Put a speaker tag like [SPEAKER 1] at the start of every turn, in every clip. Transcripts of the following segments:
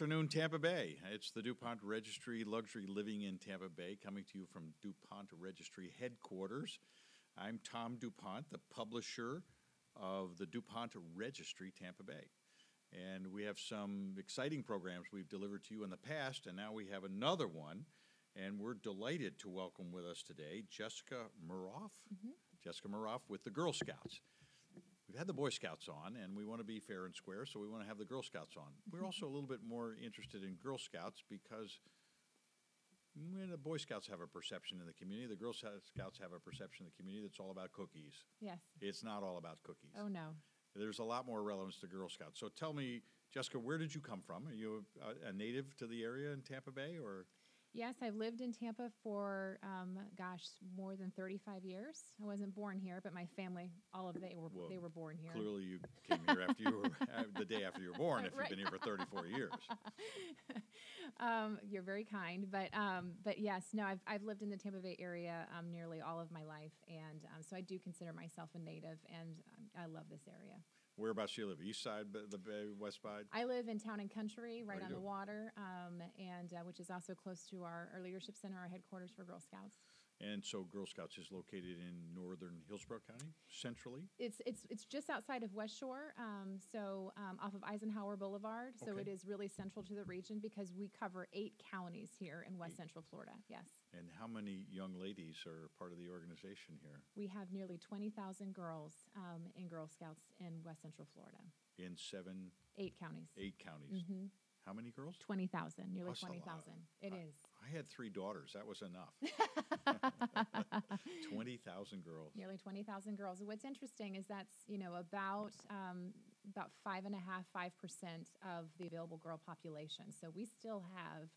[SPEAKER 1] afternoon, Tampa Bay. It's the DuPont Registry Luxury Living in Tampa Bay coming to you from DuPont Registry headquarters. I'm Tom DuPont, the publisher of the DuPont Registry Tampa Bay. And we have some exciting programs we've delivered to you in the past, and now we have another one. And we're delighted to welcome with us today Jessica Muroff. Mm-hmm. Jessica Muroff with the Girl Scouts. We've had the Boy Scouts on, and we want to be fair and square, so we want to have the Girl Scouts on. We're mm-hmm. also a little bit more interested in Girl Scouts because when the Boy Scouts have a perception in the community, the Girl Scouts have a perception in the community that's all about cookies.
[SPEAKER 2] Yes.
[SPEAKER 1] It's not all about cookies.
[SPEAKER 2] Oh, no.
[SPEAKER 1] There's a lot more relevance to Girl Scouts. So tell me, Jessica, where did you come from? Are you a, a native to the area in Tampa Bay, or
[SPEAKER 2] Yes, I've lived in Tampa for, um, gosh, more than 35 years. I wasn't born here, but my family, all of they were
[SPEAKER 1] Well,
[SPEAKER 2] they were born here.
[SPEAKER 1] clearly you came here after you were the day after you were born? If you've been here for 34 years,
[SPEAKER 2] Um, you're very kind, but um, but yes, no, I've I've lived in the Tampa Bay area um, nearly all of my life, and um, so I do consider myself a native, and um, I love this area.
[SPEAKER 1] Whereabouts do you live? East side, the Bay, west side?
[SPEAKER 2] I live in Town and Country, right on
[SPEAKER 1] do.
[SPEAKER 2] the water, um, and uh, which is also close to our, our leadership center, our headquarters for Girl Scouts.
[SPEAKER 1] And so Girl Scouts is located in northern Hillsborough County, centrally.
[SPEAKER 2] It's it's it's just outside of West Shore, um, so um, off of Eisenhower Boulevard. So
[SPEAKER 1] Okay.
[SPEAKER 2] it is really central to the region because we cover eight counties here in West Central Florida. Yes,
[SPEAKER 1] And how many young ladies are part of the organization here
[SPEAKER 2] we have nearly twenty thousand girls um, in Girl Scouts in West Central Florida.
[SPEAKER 1] in seven,
[SPEAKER 2] Eight counties.
[SPEAKER 1] eight counties? How many girls?
[SPEAKER 2] Twenty thousand, nearly
[SPEAKER 1] That's
[SPEAKER 2] twenty thousand. It
[SPEAKER 1] I-
[SPEAKER 2] is.
[SPEAKER 1] I had three daughters. That was enough. 20,000 girls.
[SPEAKER 2] Nearly twenty thousand girls. What's interesting is that's you know about um, about five and a half, five percent of the available girl population. So we still have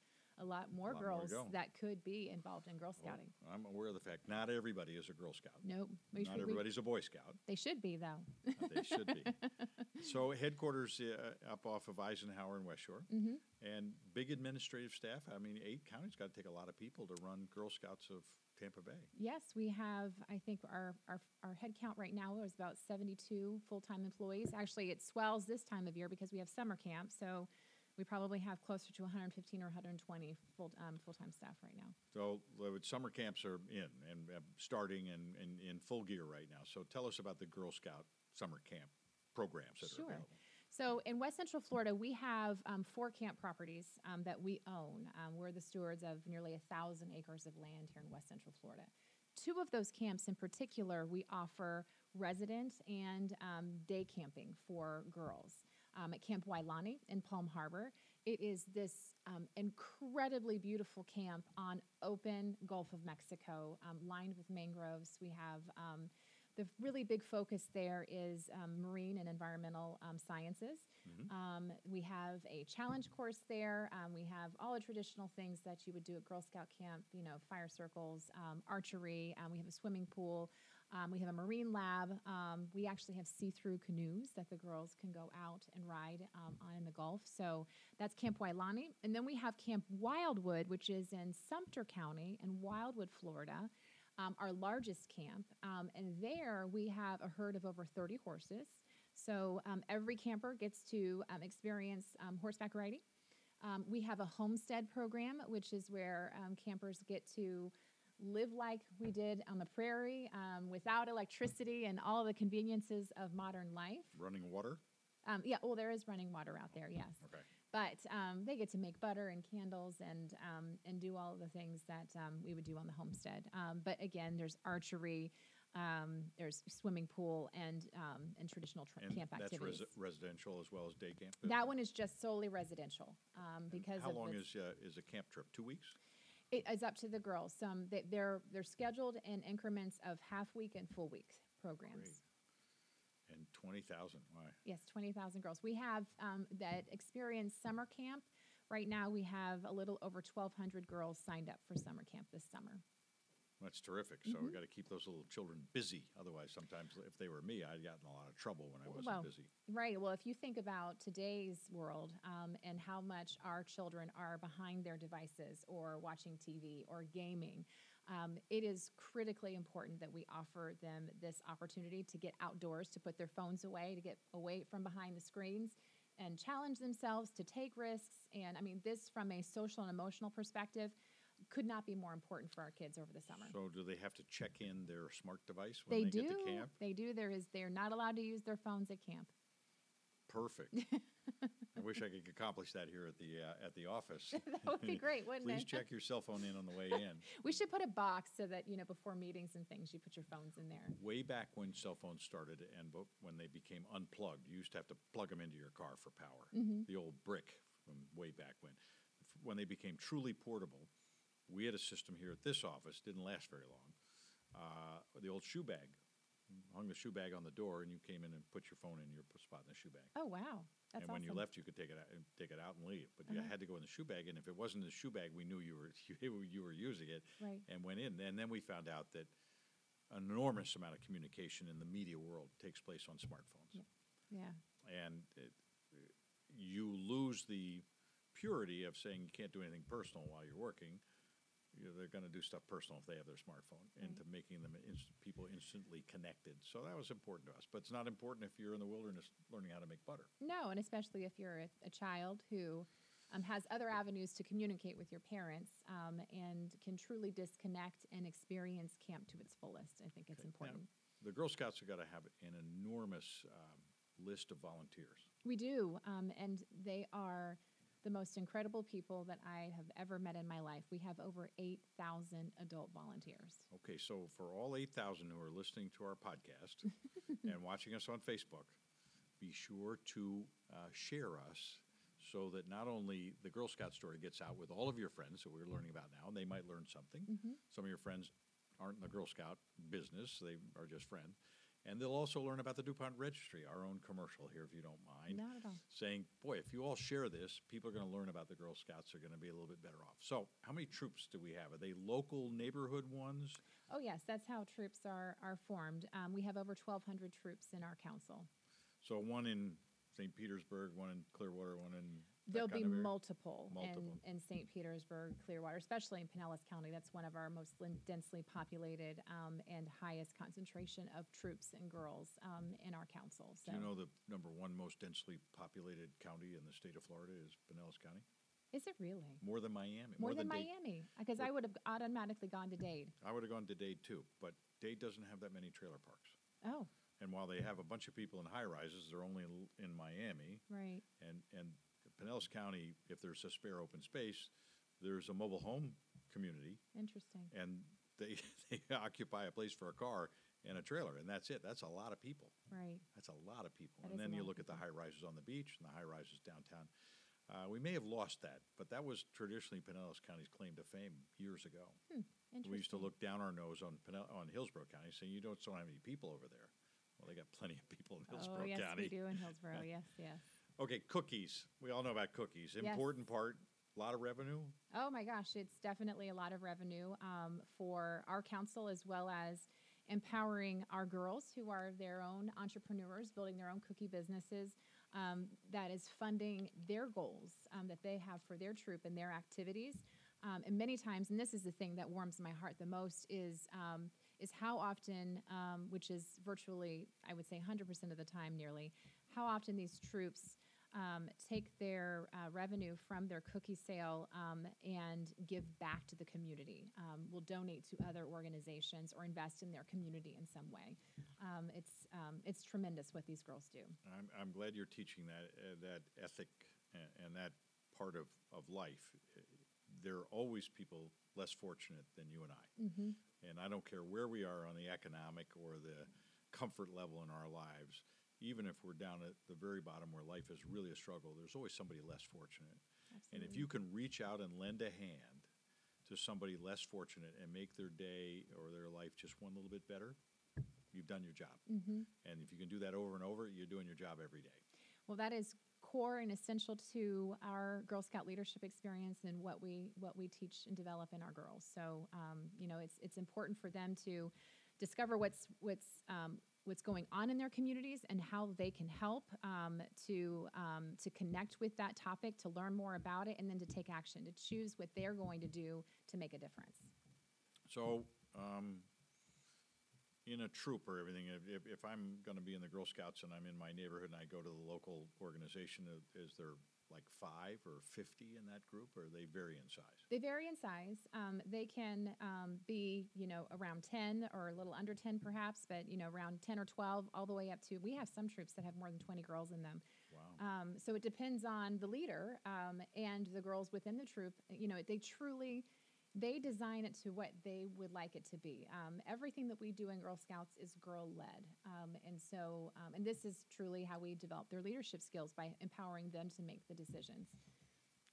[SPEAKER 2] a lot more
[SPEAKER 1] lot
[SPEAKER 2] girls
[SPEAKER 1] go.
[SPEAKER 2] that could be involved in Girl
[SPEAKER 1] Well,
[SPEAKER 2] Scouting.
[SPEAKER 1] I'm aware of the fact not everybody is a Girl Scout.
[SPEAKER 2] Nope. We
[SPEAKER 1] Not
[SPEAKER 2] should- we-
[SPEAKER 1] everybody's a Boy Scout.
[SPEAKER 2] They should be though.
[SPEAKER 1] they should be. So headquarters uh, up off of Eisenhower and West Shore,
[SPEAKER 2] Mm-hmm.
[SPEAKER 1] and big administrative staff. I mean, eight counties got to take a lot of people to run Girl Scouts of Tampa Bay.
[SPEAKER 2] Yes, we have. I think our our, our head count right now is about seventy-two full-time employees. Actually, it swells this time of year because we have summer camp. So we probably have closer to 115 or 120 full um, full-time staff right now.
[SPEAKER 1] So the summer camps are in and uh, starting and, and in full gear right now. So tell us about the Girl Scout summer camp programs that are
[SPEAKER 2] Sure.
[SPEAKER 1] available.
[SPEAKER 2] So in West Central Florida, we have um, four camp properties um, that we own. Um, we're the stewards of nearly a thousand acres of land here in West Central Florida. Two of those camps in particular, we offer resident and um, day camping for girls. Um, at Camp Wailani in Palm Harbor, it is this um, incredibly beautiful camp on open Gulf of Mexico, um, lined with mangroves. We have um, the really big focus there is um, marine and environmental um, sciences. Um, we have a challenge course there. Um, we have all the traditional things that you would do at Girl Scout camp, you know, fire circles, um, archery. Um, we have a swimming pool. Um, we have a marine lab. Um, we actually have see through canoes that the girls can go out and ride um, on in the Gulf. So that's Camp Wailani. And then we have Camp Wildwood, which is in Sumter County in Wildwood, Florida um, our largest camp. Um, and there we have a herd of over 30 horses. So um, every camper gets to um, experience um, horseback riding. We have a homestead program, which is where campers get to live like we did on the prairie um, without electricity and all the conveniences of modern life.
[SPEAKER 1] Running water?
[SPEAKER 2] Um, yeah, well, there is running water out there, yes.
[SPEAKER 1] Okay.
[SPEAKER 2] But um, they get to make butter and candles and um, and do all of the things that um, we would do on the homestead. Um, but again, there's archery, um, there's swimming pool, and um, and traditional tra-
[SPEAKER 1] And
[SPEAKER 2] camp
[SPEAKER 1] that's
[SPEAKER 2] activities.
[SPEAKER 1] resi- residential as well as day camp?
[SPEAKER 2] that one is just solely residential um, because
[SPEAKER 1] How
[SPEAKER 2] of
[SPEAKER 1] long
[SPEAKER 2] the-
[SPEAKER 1] is, uh, is a camp trip? Two weeks?
[SPEAKER 2] it is up to the girls. Some they, they're they're scheduled in increments of half week and full week programs.
[SPEAKER 1] Great. And 20,000, why?
[SPEAKER 2] Yes, 20,000 girls. We have um, that experience summer camp. Right now, we have a little over 1,200 girls signed up for summer camp this summer.
[SPEAKER 1] That's terrific. So
[SPEAKER 2] Mm-hmm.
[SPEAKER 1] we got to keep those little children busy. Otherwise, sometimes if they were me, I'd gotten a lot of trouble when I wasn't
[SPEAKER 2] well,
[SPEAKER 1] busy.
[SPEAKER 2] Right. Well, if you think about today's world um, and how much our children are behind their devices or watching TV or gaming, um, it is critically important that we offer them this opportunity to get outdoors, to put their phones away, to get away from behind the screens, and challenge themselves to take risks. And I mean, this from a social and emotional perspective could not be more important for our kids over the summer.
[SPEAKER 1] So do they have to check in their smart device
[SPEAKER 2] they
[SPEAKER 1] when they,
[SPEAKER 2] do.
[SPEAKER 1] get to camp?
[SPEAKER 2] They do. There is. They're not allowed to use their phones at camp.
[SPEAKER 1] Perfect. I wish I could accomplish that here at the uh, at the office.
[SPEAKER 2] that would be great, wouldn't
[SPEAKER 1] Please
[SPEAKER 2] it?
[SPEAKER 1] check your cell phone in on the way in.
[SPEAKER 2] We should put a box so that you know before meetings and things, you put your phones in there.
[SPEAKER 1] Way back when cell phones started and when they became unplugged, you used to have to plug them into your car for power.
[SPEAKER 2] Mm-hmm.
[SPEAKER 1] The old brick from way back when. When they became truly portable, we had a system here at this office, didn't last very long. Uh, the old shoe bag. Hung the shoe bag on the door, and you came in and put your phone in your spot in the shoe bag.
[SPEAKER 2] Oh wow, that's
[SPEAKER 1] and when you left, you could take it out, and take it out and leave. But you
[SPEAKER 2] Uh-huh.
[SPEAKER 1] had to go in the shoe bag, and if it wasn't in the shoe bag, we knew you were you were using it,
[SPEAKER 2] Right.
[SPEAKER 1] and went in. And then we found out that an enormous amount of communication in the media world takes place on smartphones,
[SPEAKER 2] Yeah.
[SPEAKER 1] and it, you lose the purity of saying you can't do anything personal while you're working. You know, they're going to do stuff personal if they have their smartphone, into making them inst- people instantly connected. So that was important to us. But it's not important if you're in the wilderness learning how to make butter.
[SPEAKER 2] No, and especially if you're a, a child who um, has other avenues to communicate with your parents um, and can truly disconnect and experience camp to its fullest. I think it's
[SPEAKER 1] Okay, now-
[SPEAKER 2] important.
[SPEAKER 1] The Girl Scouts have got to have an enormous um, list of volunteers.
[SPEAKER 2] We do, um, and they the most incredible people that I have ever met in my life. We have over 8,000 adult volunteers.
[SPEAKER 1] Okay, so for all 8,000 who are listening to our podcast and watching us on Facebook, be sure to uh, share us so that not only the Girl Scout story gets out with all of your friends that we're learning about now, and they might learn something. Some of your friends aren't in the Girl Scout business, they are just friends. And they'll also learn about the DuPont Registry, our own commercial here, if you don't mind.
[SPEAKER 2] Not at all.
[SPEAKER 1] saying, boy, if you all share this, people are going to learn about the Girl Scouts. They're going to be a little bit better off. So, how many troops do we have? Are they local neighborhood ones?
[SPEAKER 2] Oh, yes, that's how troops are, are formed. Um, we have over 1,200 troops in our council.
[SPEAKER 1] So, one in St. Petersburg, one in Clearwater, one in.
[SPEAKER 2] There'll be multiple,
[SPEAKER 1] Multiple.
[SPEAKER 2] in, in St. Petersburg, Clearwater, especially in Pinellas County. That's one of our most densely populated um, and highest concentration of troops and girls um, in our council. So,
[SPEAKER 1] Do you know the number one most densely populated county in the state of Florida is Pinellas County?
[SPEAKER 2] is it really
[SPEAKER 1] More than Miami.
[SPEAKER 2] more, than,
[SPEAKER 1] Dade.
[SPEAKER 2] Miami? Because I would have automatically gone to Dade.
[SPEAKER 1] I would have gone to Dade too, but Dade doesn't have that many trailer parks.
[SPEAKER 2] Oh,
[SPEAKER 1] And while they have a bunch of people in high rises, they're only in, in Miami.
[SPEAKER 2] right.
[SPEAKER 1] And, and Pinellas County, if there's a spare open space, there's a mobile home community,
[SPEAKER 2] Interesting.
[SPEAKER 1] and they, they occupy a place for a car and a trailer, and that's it. That's a lot of people.
[SPEAKER 2] Right.
[SPEAKER 1] That's a lot of people.
[SPEAKER 2] That
[SPEAKER 1] and then you look at the high rises on the beach and the high rises downtown. Uh, we may have lost that, but that was traditionally Pinellas County's claim to fame years ago.
[SPEAKER 2] Interesting.
[SPEAKER 1] We used to look down our nose on Pinell- on Hillsborough County, saying you don't, don't have any people over there. Well, they got plenty of people in Hillsborough
[SPEAKER 2] Oh,
[SPEAKER 1] Hillsborough
[SPEAKER 2] yes,
[SPEAKER 1] County.
[SPEAKER 2] we do in Hillsborough. yes, yes.
[SPEAKER 1] Okay, cookies. We all know about cookies. Important part. A lot of revenue.
[SPEAKER 2] Oh my gosh, it's definitely a lot of revenue um, for our council as well as empowering our girls who are their own entrepreneurs, building their own cookie businesses. Um, that is funding their goals um, that they have for their troop and their activities. Um, and many times, and this is the thing that warms my heart the most, is um, is how often, um, which is virtually, I would say, 100% of the time, nearly, how often these troops um, take their uh, revenue from their cookie sale um, and give back to the community. Um, will donate to other organizations or invest in their community in some way. Um, it's um, it's tremendous what these girls do.
[SPEAKER 1] I'm, I'm glad you're teaching that uh, that ethic and, and that part of, of life. There are always people less fortunate than you and I. And I don't care where we are on the economic or the comfort level in our lives, even if we're down at the very bottom where life is really a struggle, there's always somebody less fortunate. And if you can reach out and lend a hand to somebody less fortunate and make their day or their life just one little bit better, you've done your job. And if you can do that over and over, you're doing your job every day.
[SPEAKER 2] Well, that is core and essential to our Girl Scout leadership experience and what we what we teach and develop in our girls. So, um, you know, it's it's important for them to discover what's what's um, what's going on in their communities and how they can help um, to um, to connect with that topic, to learn more about it, and then to take action, to choose what they're going to do to make a difference.
[SPEAKER 1] So, um, in a troop or everything, if, if, I'm going to be in the Girl Scouts and I'm in my neighborhood and I go to the local organization, is there like five or 50 in that group, or they vary in size?
[SPEAKER 2] They vary in size. Um, they can um, be, you know, around 10 or a little under 10 perhaps, but, you know, around 10 or 12, all the way up to, we have some troops that have more than 20 girls in them.
[SPEAKER 1] Wow.
[SPEAKER 2] Um, so it depends on the leader um, and the girls within the troop. You know, they truly they design it to what they would like it to be. Um, everything that we do in Girl Scouts is girl led, um, and so um, and this is truly how we develop their leadership skills by empowering them to make the decisions.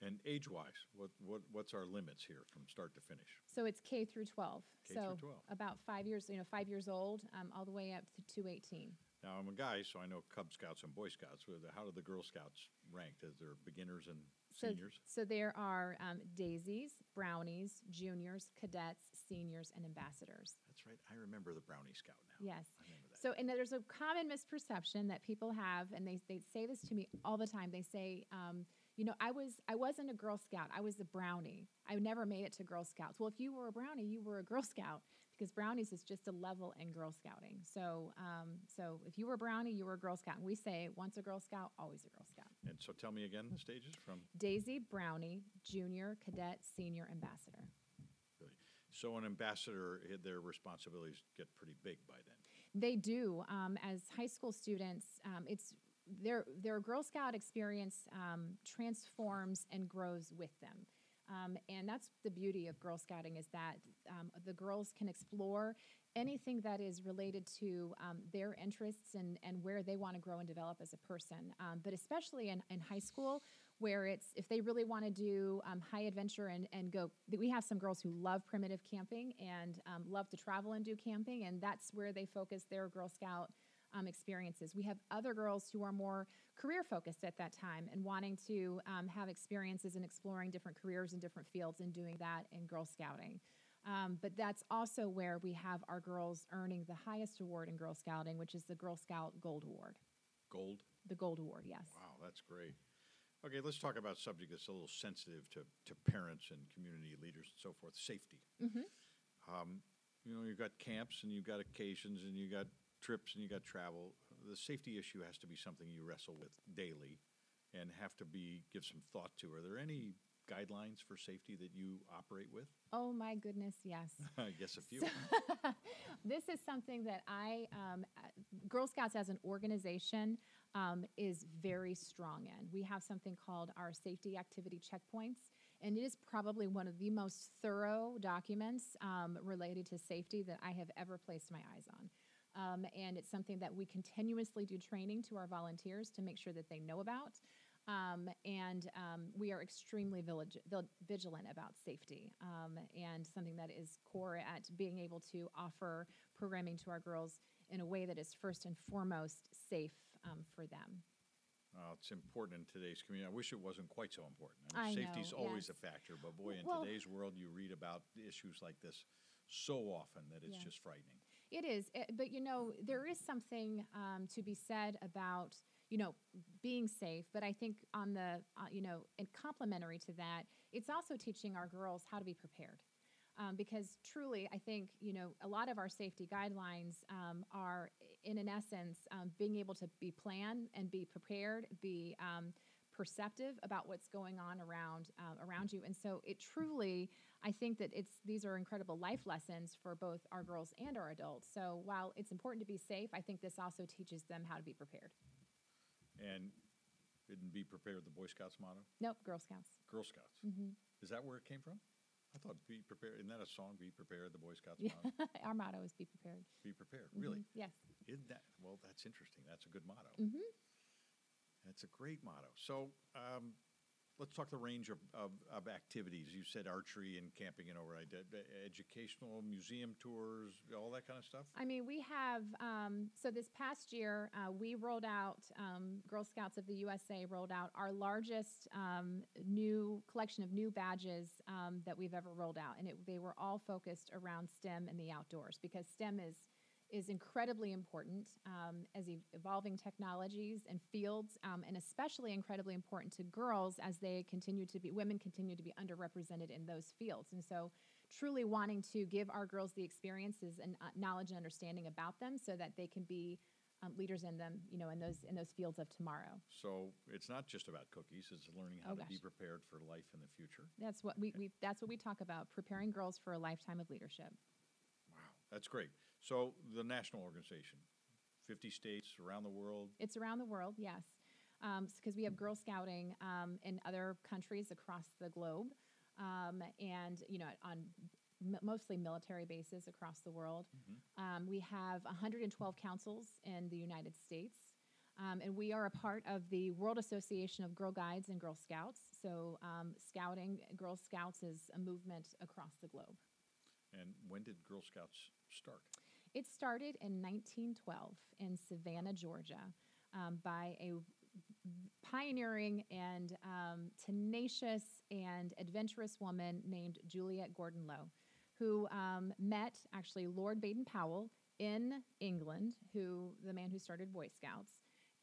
[SPEAKER 1] And age-wise, what, what what's our limits here from start to finish?
[SPEAKER 2] So it's K through 12.
[SPEAKER 1] K
[SPEAKER 2] so
[SPEAKER 1] through 12.
[SPEAKER 2] about five years, you know, five years old, um, all the way up to 18.
[SPEAKER 1] Now I'm a guy, so I know Cub Scouts and Boy Scouts. How do the Girl Scouts rank? Is there beginners and
[SPEAKER 2] So,
[SPEAKER 1] seniors?
[SPEAKER 2] so there are um, daisies, brownies, juniors, cadets, seniors, and ambassadors.
[SPEAKER 1] That's right. I remember the Brownie Scout now.
[SPEAKER 2] Yes.
[SPEAKER 1] I remember that.
[SPEAKER 2] So, and there's a common misperception that people have, and they, they say this to me all the time. They say, um, you know, I was I wasn't a Girl Scout. I was a brownie. I never made it to Girl Scouts. Well, if you were a brownie, you were a Girl Scout because brownies is just a level in Girl Scouting. So, um, so if you were a brownie, you were a Girl Scout. And we say, once a Girl Scout, always a Girl Scout.
[SPEAKER 1] and so tell me again the stages from.
[SPEAKER 2] Daisy, brownie, junior, cadet, senior, ambassador.
[SPEAKER 1] So an ambassador, eh, their responsibilities get pretty big by then.
[SPEAKER 2] They do. Um, as high school students, um, it's their their Girl Scout experience um, transforms and grows with them. Um, and that's the beauty of Girl Scouting is that um, the girls can explore anything that is related to um, their interests and, and where they want to grow and develop as a person. Um, but especially in, in high school, where it's if they really want to do um, high adventure and, and go, we have some girls who love primitive camping and um, love to travel and do camping, and that's where they focus their Girl Scout um, experiences. We have other girls who are more career focused at that time and wanting to um, have experiences and exploring different careers in different fields and doing that in Girl Scouting. Um, but that's also where we have our girls earning the highest award in Girl Scouting, which is the Girl Scout Gold Award.
[SPEAKER 1] Gold.
[SPEAKER 2] The Gold Award, yes.
[SPEAKER 1] Wow, that's great. Okay, let's talk about a subject that's a little sensitive to, to parents and community leaders and so forth safety.
[SPEAKER 2] Mhm.
[SPEAKER 1] Um, you know, you've got camps and you've got occasions and you've got trips and you've got travel. The safety issue has to be something you wrestle with daily and have to be give some thought to. Are there any guidelines for safety that you operate with?
[SPEAKER 2] Oh my goodness, yes.
[SPEAKER 1] I guess a few.
[SPEAKER 2] this is something that I, um, Girl Scouts as an organization, um, is very strong in. We have something called our safety activity checkpoints, and it is probably one of the most thorough documents um, related to safety that I have ever placed my eyes on. Um, and it's something that we continuously do training to our volunteers to make sure that they know about. Um, and um, we are extremely village, vil- vigilant about safety um, and something that is core at being able to offer programming to our girls in a way that is first and foremost safe um, for them.
[SPEAKER 1] Uh, it's important in today's community. I wish it wasn't quite so important.
[SPEAKER 2] I
[SPEAKER 1] mean, safety's
[SPEAKER 2] know,
[SPEAKER 1] always
[SPEAKER 2] yes.
[SPEAKER 1] a factor, but boy, in
[SPEAKER 2] Well-
[SPEAKER 1] today's world, you read about issues like this so often that it's
[SPEAKER 2] Yeah.
[SPEAKER 1] just frightening.
[SPEAKER 2] It is, eh, but you know, there is something um, to be said about you know being safe. But I think on the uh, you know, and complementary to that, it's also teaching our girls how to be prepared. Um, because truly, I think you know a lot of our safety guidelines um, are, in an essence, um, being able to be planned and be prepared, be um, perceptive about what's going on around uh, around you, and so it truly, I think that it's these are incredible life lessons for both our girls and our adults. So while it's important to be safe, I think this also teaches them how to be prepared.
[SPEAKER 1] And didn't be prepared the Boy Scouts motto?
[SPEAKER 2] Nope, Girl Scouts.
[SPEAKER 1] Girl Scouts.
[SPEAKER 2] hmm
[SPEAKER 1] Is that where it came from? I thought be prepared. Isn't that a song? Be prepared, the Boy Scouts
[SPEAKER 2] Yeah.
[SPEAKER 1] motto.
[SPEAKER 2] our motto is be prepared.
[SPEAKER 1] Be prepared. Really?
[SPEAKER 2] Mhm, Yes.
[SPEAKER 1] Isn't that? Well, that's interesting. That's a good motto.
[SPEAKER 2] hmm
[SPEAKER 1] That's a great motto. So um, let's talk the range of, of, of activities. You said archery and camping and overnight, educational, museum tours, all that kind of stuff.
[SPEAKER 2] I mean, we have, um, so this past year, uh, we rolled out, um, Girl Scouts of the USA rolled out our largest um, new collection of new badges um, that we've ever rolled out. And it, they were all focused around STEM and the outdoors because STEM is, is incredibly important um, as evolving technologies and fields, um, and especially incredibly important to girls as they continue to be, women continue to be underrepresented in those fields. And so truly wanting to give our girls the experiences and uh, knowledge and understanding about them so that they can be um, leaders in them, you know, in those in those fields of tomorrow.
[SPEAKER 1] So it's not just about cookies; it's learning how
[SPEAKER 2] Oh,
[SPEAKER 1] to be prepared for life in the future.
[SPEAKER 2] That's what we, we that's what we talk about, preparing girls for a lifetime of leadership.
[SPEAKER 1] Wow, that's great. So the national organization, fifty states around the world.
[SPEAKER 2] It's around the world, yes, because we have Girl Scouting um, in other countries across the globe, um, and you know on m- mostly military bases across the world. Um, we have 112 councils in the United States. Um, and we are a part of the World Association of Girl Guides and Girl Scouts. So, um, scouting, Girl Scouts is a movement across the globe.
[SPEAKER 1] And when did Girl Scouts start?
[SPEAKER 2] It started in 1912 in Savannah, Georgia, um, by a pioneering and um, tenacious and adventurous woman named Juliette Gordon Low, who um, met actually Lord Baden Powell in England, who the man who started Boy Scouts.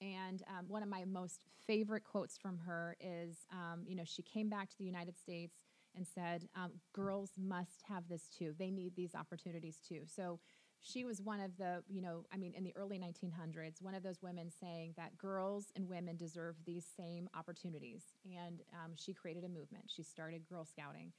[SPEAKER 2] And um, one of my most favorite quotes from her is, um, you know, she came back to the United States and said, um, "Girls must have this too. They need these opportunities too." So she was one of the, you know, I mean, in the early 1900s, one of those women saying that girls and women deserve these same opportunities. And um, she created a movement. She started Girl Scouting.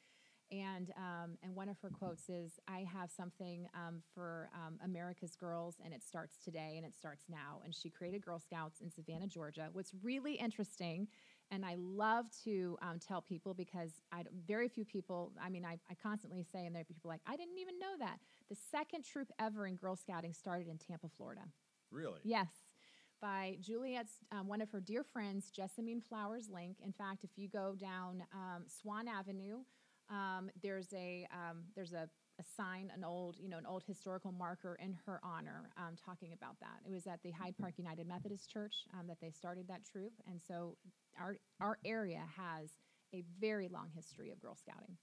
[SPEAKER 2] And, um, and one of her quotes is, I have something um, for um, America's girls, and it starts today and it starts now. And she created Girl Scouts in Savannah, Georgia. What's really interesting, and I love to um, tell people because I, very few people, I mean, I, I constantly say, and there are people like, I didn't even know that. The second troop ever in Girl Scouting started in Tampa, Florida.
[SPEAKER 1] Really?
[SPEAKER 2] Yes, by Juliette's, um, one of her dear friends, Jessamine Flowers Link. In fact, if you go down um, Swan Avenue, um, there's a um, there's a, a sign, an old you know an old historical marker in her honor, um, talking about that. It was at the Hyde Park United Methodist Church um, that they started that troop, and so our our area has a very long history of Girl Scouting.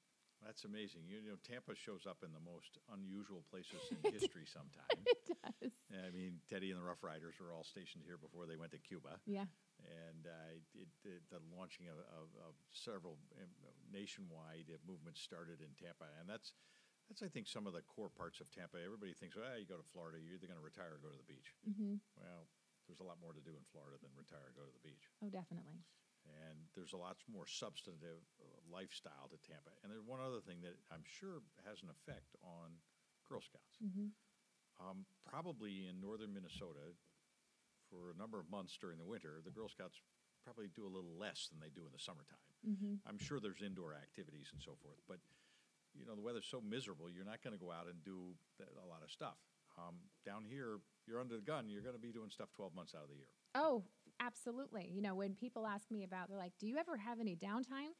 [SPEAKER 1] That's amazing. You know, Tampa shows up in the most unusual places in history sometimes.
[SPEAKER 2] It does.
[SPEAKER 1] I mean, Teddy and the Rough Riders were all stationed here before they went to Cuba.
[SPEAKER 2] Yeah.
[SPEAKER 1] and uh, it, it, the launching of, of, of several um, nationwide uh, movements started in Tampa, and that's that's I think some of the core parts of Tampa. Everybody thinks, well, you go to Florida, you're either going to retire or go to the beach.
[SPEAKER 2] hmm
[SPEAKER 1] Well, there's a lot more to do in Florida than retire or go to the beach,
[SPEAKER 2] Oh, definitely.
[SPEAKER 1] And there's a lot more substantive uh, lifestyle to Tampa. And there's one other thing that I'm sure has an effect on Girl Scouts.
[SPEAKER 2] hmm
[SPEAKER 1] Um, probably in northern Minnesota, for a number of months during the winter, the Girl Scouts probably do a little less than they do in the summertime.
[SPEAKER 2] hmm
[SPEAKER 1] I'm sure there's indoor activities and so forth, but you know the weather's so miserable, you're not going to go out and do th- a lot of stuff. Um, down here, you're under the gun. You're going to be doing stuff 12 months out of the year.
[SPEAKER 2] Oh, absolutely. You know, when people ask me about, they're like, "Do you ever have any downtime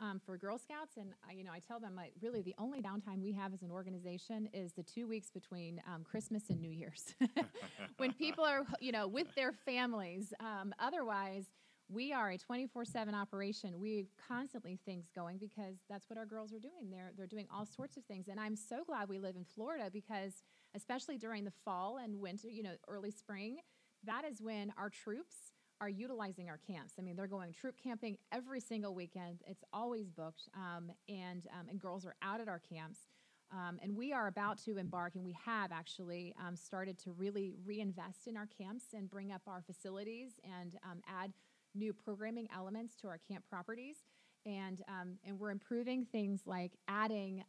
[SPEAKER 2] um, for Girl Scouts?" And I, you know, I tell them like, really, the only downtime we have as an organization is the two weeks between um, Christmas and New Year's, when people are, you know, with their families. Um, otherwise. We are a 24/7 operation. We constantly things going because that's what our girls are doing. They're they're doing all sorts of things, and I'm so glad we live in Florida because, especially during the fall and winter, you know, early spring, that is when our troops are utilizing our camps. I mean, they're going troop camping every single weekend. It's always booked, um, and um, and girls are out at our camps. Um, and we are about to embark, and we have actually um, started to really reinvest in our camps and bring up our facilities and um, add new programming elements to our camp properties. And um, and we're improving things like adding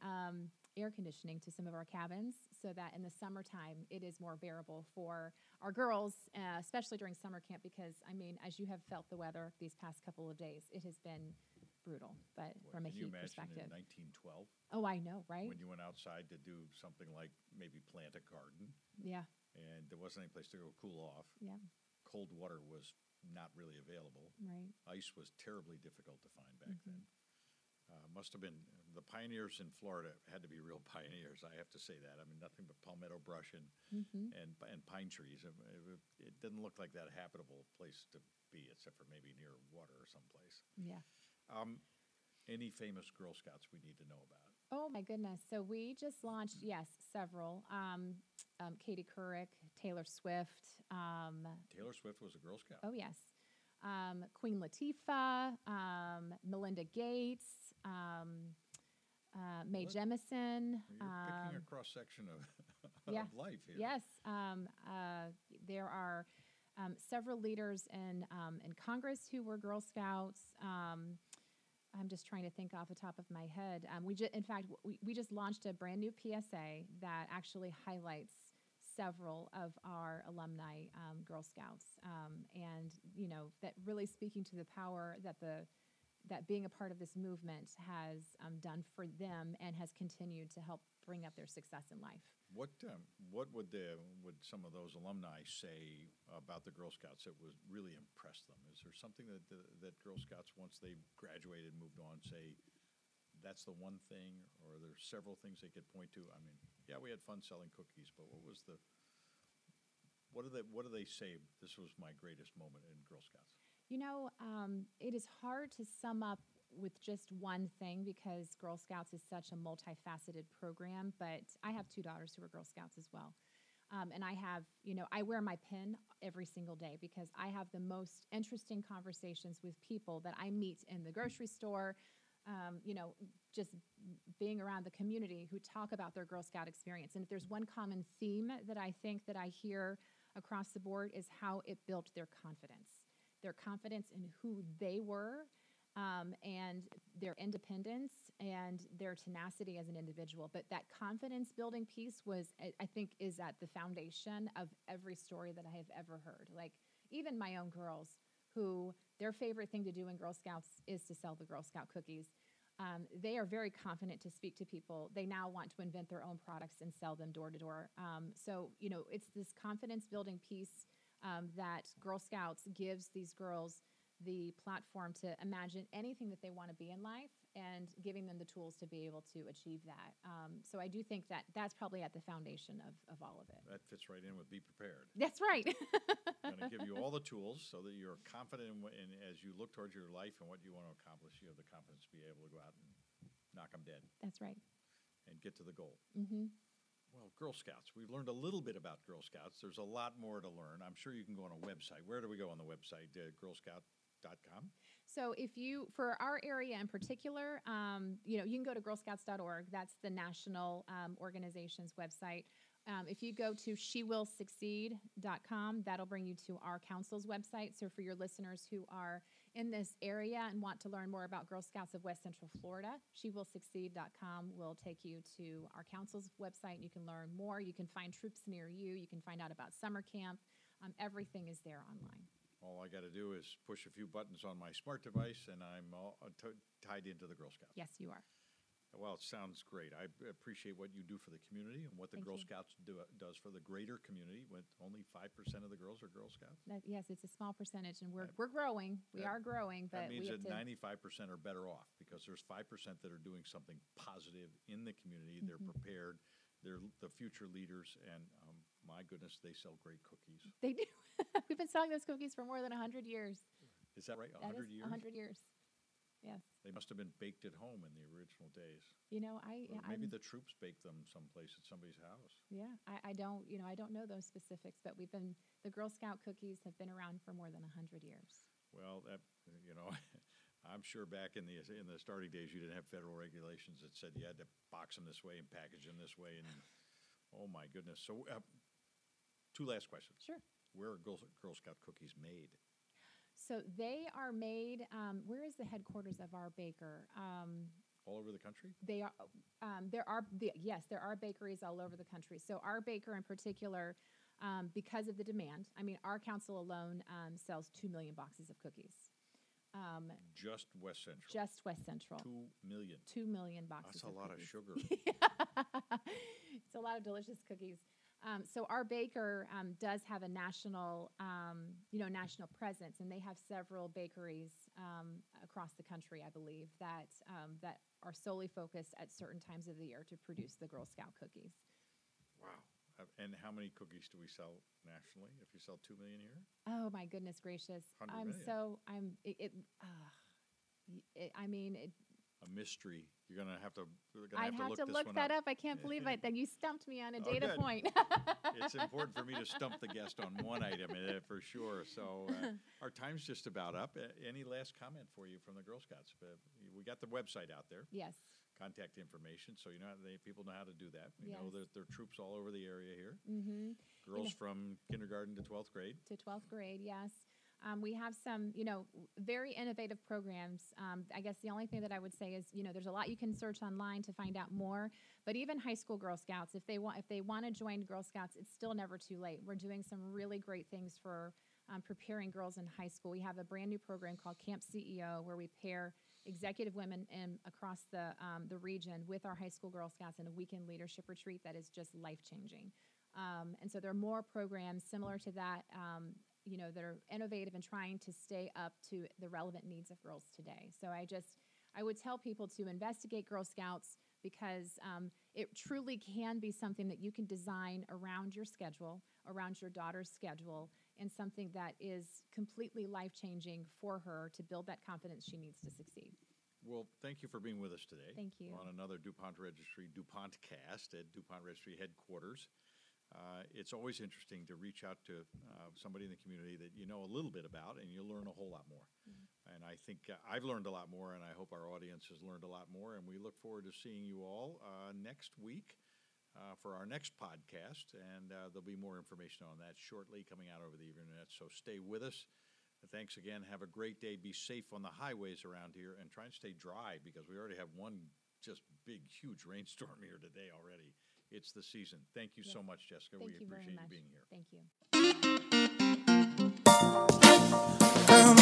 [SPEAKER 2] air conditioning to some of our cabins so that in the summertime it is more bearable for our girls, uh, especially during summer camp. Because I mean, as you have felt the weather these past couple of days, it has been brutal. But from a heat perspective,
[SPEAKER 1] 1912
[SPEAKER 2] oh, I know, right?
[SPEAKER 1] when you went outside to do something like maybe plant a garden
[SPEAKER 2] yeah,
[SPEAKER 1] and there wasn't any place to go cool off?
[SPEAKER 2] yeah,
[SPEAKER 1] Cold water was not really available.
[SPEAKER 2] right.
[SPEAKER 1] Ice was terribly difficult to find back
[SPEAKER 2] Mm-hmm.
[SPEAKER 1] then. Uh, must have been the pioneers in Florida had to be real pioneers. I have to say that. I mean, nothing but palmetto brush and
[SPEAKER 2] hmm
[SPEAKER 1] and, and pine trees. It, it, it didn't look like that habitable place to be, except for maybe near water or someplace.
[SPEAKER 2] Yeah.
[SPEAKER 1] Um, any famous Girl Scouts we need to know about?
[SPEAKER 2] Oh my goodness! So we just launched, yes, several. Um, um, Katie Couric, Taylor Swift. Um,
[SPEAKER 1] Taylor Swift was a Girl Scout.
[SPEAKER 2] oh yes, um, Queen Latifah, um, Melinda Gates. Um, uh, Mae
[SPEAKER 1] What?
[SPEAKER 2] Jemison.
[SPEAKER 1] You're picking
[SPEAKER 2] um,
[SPEAKER 1] a cross section of,
[SPEAKER 2] yeah.
[SPEAKER 1] life here.
[SPEAKER 2] Yes, um, uh, there are um, several leaders in um, in Congress who were Girl Scouts. Um, I'm just trying to think off the top of my head. Um, we ju- in fact, we, we just launched a brand new PSA that actually highlights several of our alumni um, Girl Scouts, um, and you know that really speaking to the power that the that being a part of this movement has um, done for them and has continued to help bring up their success in life.
[SPEAKER 1] What, um, what would the, would some of those alumni say about the Girl Scouts that was really impressed them? Is there something that, the- that Girl Scouts, once they graduated, moved on, say, that's the one thing, or are there several things they could point to? I mean, yeah, we had fun selling cookies, but what was the, what do they, what do they say, this was my greatest moment in Girl Scouts?
[SPEAKER 2] You know, um, it is hard to sum up with just one thing because Girl Scouts is such a multifaceted program. But I have two daughters who are Girl Scouts as well. Um, and I have, you know, I wear my pin every single day because I have the most interesting conversations with people that I meet in the grocery store, um, you know, just being around the community who talk about their Girl Scout experience. And if there's one common theme that I think that I hear across the board is how it built their confidence their confidence in who they were um, and their independence and their tenacity as an individual. But that confidence building piece was, I- think, is at the foundation of every story that I have ever heard. Like even my own girls, who their favorite thing to do in Girl Scouts is to sell the Girl Scout cookies. Um, they are very confident to speak to people. They now want to invent their own products and sell them door to door. Um, So, you know, it's this confidence building piece um, that Girl Scouts gives these girls the platform to imagine anything that they want to be in life and giving them the tools to be able to achieve that. Um, so I do think that that's probably at the foundation of, of all of it.
[SPEAKER 1] That fits right in with be prepared.
[SPEAKER 2] That's right.
[SPEAKER 1] I'm going to give you all the tools so that you're confident in, in as you look towards your life and what you want to accomplish, you have the confidence to be able to go out and knock them dead
[SPEAKER 2] that's right.
[SPEAKER 1] and get to the goal.
[SPEAKER 2] hmm
[SPEAKER 1] Well, Girl Scouts, we've learned a little bit about Girl Scouts. There's a lot more to learn. I'm sure you can go on a website. Where do we go on the website? Uh, girlscout.com?
[SPEAKER 2] So if you, for our area in particular, um, you know, you can go to girlscouts.org. That's the national um, organization's website. Um, if you go to shewillsucceed.com, that'll bring you to our council's website. So for your listeners who are in this area and want to learn more about Girl Scouts of West Central Florida, shewillsucceed.com will take you to our council's website. You can learn more. You can find troops near you. You can find out about summer camp. Um, everything is there online.
[SPEAKER 1] All I got to do is push a few buttons on my smart device and I'm all uh, t- tied into the Girl Scouts.
[SPEAKER 2] Yes, you are.
[SPEAKER 1] Well, it sounds great. I appreciate what you do for the community and what the
[SPEAKER 2] Thank
[SPEAKER 1] Girl
[SPEAKER 2] you.
[SPEAKER 1] Scouts do, does for the greater community. When only five percent of the girls are Girl Scouts.
[SPEAKER 2] That, yes, it's a small percentage, and we're
[SPEAKER 1] That-
[SPEAKER 2] we're growing. We
[SPEAKER 1] that-
[SPEAKER 2] are growing,
[SPEAKER 1] that
[SPEAKER 2] but
[SPEAKER 1] means
[SPEAKER 2] we
[SPEAKER 1] that ninety-five percent are better off because there's five percent that are doing something positive in the community. They're
[SPEAKER 2] Mm-hmm.
[SPEAKER 1] prepared. They're the future leaders, and um, my goodness, they sell great cookies.
[SPEAKER 2] They do. We've been selling those cookies for more than hundred years.
[SPEAKER 1] Is that right? A hundred years?
[SPEAKER 2] hundred years. Yes.
[SPEAKER 1] They must have been baked at home in the original days.
[SPEAKER 2] You know, I
[SPEAKER 1] Or maybe
[SPEAKER 2] I'm-
[SPEAKER 1] the troops baked them someplace at somebody's house.
[SPEAKER 2] yeah, I, I don't you know I don't know those specifics, but we've been the Girl Scout cookies have been around for more than hundred years.
[SPEAKER 1] Well, that, you know, I'm sure back in the, in the starting days, you didn't have federal regulations that said you had to box them this way and package them this way, and, oh my goodness. So, uh, two last questions.
[SPEAKER 2] Sure.
[SPEAKER 1] Where are Girl, Girl Scout cookies made?
[SPEAKER 2] So they are made. Um, where is the headquarters of our baker? Um,
[SPEAKER 1] All over the country?
[SPEAKER 2] They are. Um, there are. The, yes, there are bakeries all over the country. So our baker in particular, um, because of the demand. I mean, our council alone um, sells two million boxes of cookies. Um,
[SPEAKER 1] Just West Central?
[SPEAKER 2] just West Central,
[SPEAKER 1] Two million.
[SPEAKER 2] two million boxes.
[SPEAKER 1] That's a lot of sugar.
[SPEAKER 2] it's a lot of delicious cookies. Um, so our baker um, does have a national, um, you know, national presence, and they have several bakeries um, across the country, I believe, that um, that are solely focused at certain times of the year to produce the Girl Scout cookies.
[SPEAKER 1] Wow. Uh, And how many cookies do we sell nationally? If you sell two million here?
[SPEAKER 2] Oh my goodness gracious! I'm
[SPEAKER 1] million.
[SPEAKER 2] so I'm it. it, uh, it I mean, it,
[SPEAKER 1] A mystery. You're gonna have to, gonna
[SPEAKER 2] I'd
[SPEAKER 1] have to look this
[SPEAKER 2] look that
[SPEAKER 1] up.
[SPEAKER 2] up. I can't believe it. That you stumped me on a
[SPEAKER 1] Oh,
[SPEAKER 2] data
[SPEAKER 1] good.
[SPEAKER 2] point.
[SPEAKER 1] it's important for me to stump the guest on one item uh, for sure. So uh, our time's just about up. Uh, any last comment for you from the Girl Scouts? Uh, we got the website out there.
[SPEAKER 2] yes.
[SPEAKER 1] contact information, so you know, they, people know how to do that. We know
[SPEAKER 2] Yes.
[SPEAKER 1] that there are troops all over the area here,
[SPEAKER 2] Mm-hmm.
[SPEAKER 1] girls from kindergarten to twelfth grade.
[SPEAKER 2] to 12th grade, yes. Um, we have some, you know, very innovative programs. Um, I guess the only thing that I would say is, you know, there's a lot you can search online to find out more. But even high school Girl Scouts, if they want, if they want to join Girl Scouts, it's still never too late. We're doing some really great things for um, preparing girls in high school. We have a brand new program called Camp CEO, where we pair executive women in, across the um, the region with our high school Girl Scouts in a weekend leadership retreat that is just life changing. Um, and so there are more programs similar to that, um, you know, that are innovative and trying to stay up to the relevant needs of girls today. So I just, I would tell people to investigate Girl Scouts because um, it truly can be something that you can design around your schedule, around your daughter's schedule, and something that is completely life changing for her to build that confidence she needs to succeed.
[SPEAKER 1] Well, thank you for being with us today.
[SPEAKER 2] Thank you.
[SPEAKER 1] On another DuPont Registry DuPont cast at DuPont Registry headquarters. Uh, it's always interesting to reach out to uh, somebody in the community that you know a little bit about, and you'll learn a whole lot more.
[SPEAKER 2] Mm-hmm.
[SPEAKER 1] And I think uh, I've learned a lot more, and I hope our audience has learned a lot more. And we look forward to seeing you all uh, next week uh, for our next podcast. And uh, there'll be more information on that shortly coming out over the internet. So stay with us. Thanks again. Have a great day. Be safe on the highways around here and try and stay dry because we already have one just big, huge rainstorm here today already. It's the season. Thank you so much, Jessica.
[SPEAKER 2] Thank
[SPEAKER 1] we
[SPEAKER 2] you very
[SPEAKER 1] appreciate
[SPEAKER 2] much.
[SPEAKER 1] you being here.
[SPEAKER 2] Thank you.
[SPEAKER 3] I'm